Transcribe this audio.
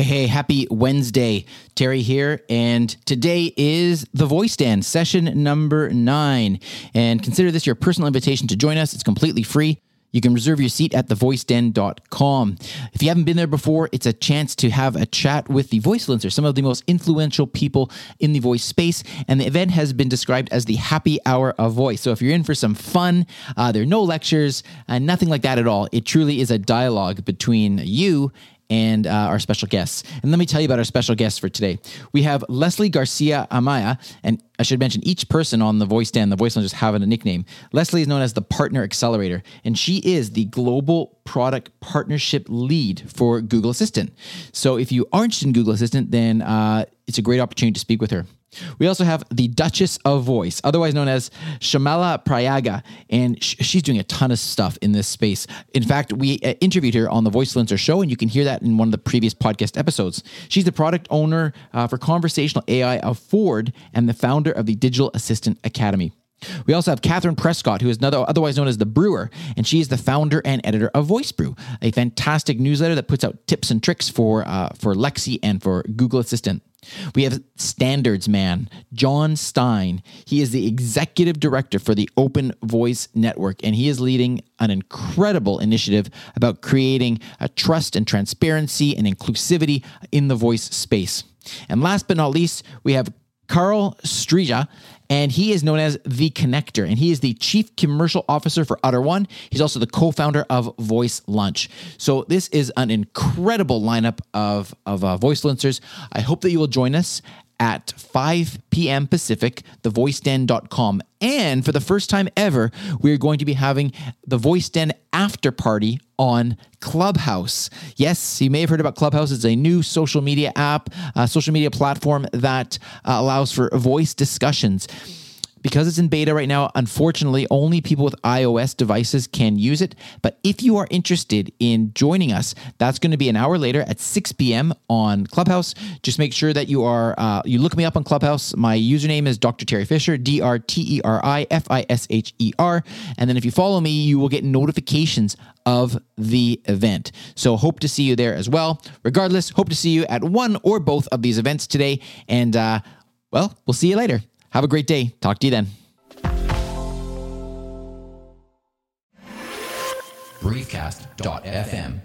Hey, hey, happy Wednesday. Teri here. And today is the Voice Den, session number nine. And consider this your personal invitation to join us. It's completely free. You can reserve your seat at thevoiceden.com. If you haven't been there before, it's a chance to have a chat with the voice influencers, some of the most influential people in the voice space. And the event has been described as the happy hour of voice. So if you're in for some fun, uh, there are no lectures, uh, nothing like that at all. It truly is a dialogue between you and uh, our special guests. And let me tell you about our special guests for today. We have Leslie Garcia Amaya, and I should mention each person on the Voice Den, the voice just have a nickname. Leslie is known as the Partner Accelerator, and she is the global product partnership lead for Google Assistant. So if you are interested in Google Assistant, then uh, it's a great opportunity to speak with her. We also have the Duchess of Voice, otherwise known as Shyamala Prayaga, and sh- she's doing a ton of stuff in this space. In fact, we uh, interviewed her on the Voice Influencer show, and you can hear that in one of the previous podcast episodes. She's the product owner uh, for conversational AI of Ford and the founder of the Digital Assistant Academy. We also have Katherine Prescott, who is another, otherwise known as the Brewer, and she is the founder and editor of Voice Brew, a fantastic newsletter that puts out tips and tricks for uh, for Alexa and for Google Assistant. We have standards man, Jon Stine. He is the executive director for the Open Voice Network, and he is leading an incredible initiative about creating a trust and transparency and inclusivity in the voice space. And last but not least, we have Carl Strija, and he is known as the Connector, and he is the chief commercial officer for Utter One. He's also the co-founder of Voice Lunch. So this is an incredible lineup of of uh, voice influencers. I hope that you will join us at 5 p.m. Pacific, thevoiceden.com. And for the first time ever, we're going to be having the Voice Den after party on Clubhouse. Yes, you may have heard about Clubhouse. It's a new social media app, social media platform that uh, allows for voice discussions because it's in beta right now, unfortunately, only people with iOS devices can use it. But if you are interested in joining us, that's going to be an hour later at 6 p.m. on Clubhouse. Just make sure that you are uh, you look me up on Clubhouse. My username is Dr. Teri Fisher, D R T E R I F I S H E R. And then if you follow me, you will get notifications of the event. So hope to see you there as well. Regardless, hope to see you at one or both of these events today. And uh, well, we'll see you later. Have a great day. Talk to you then. Briefcast.fm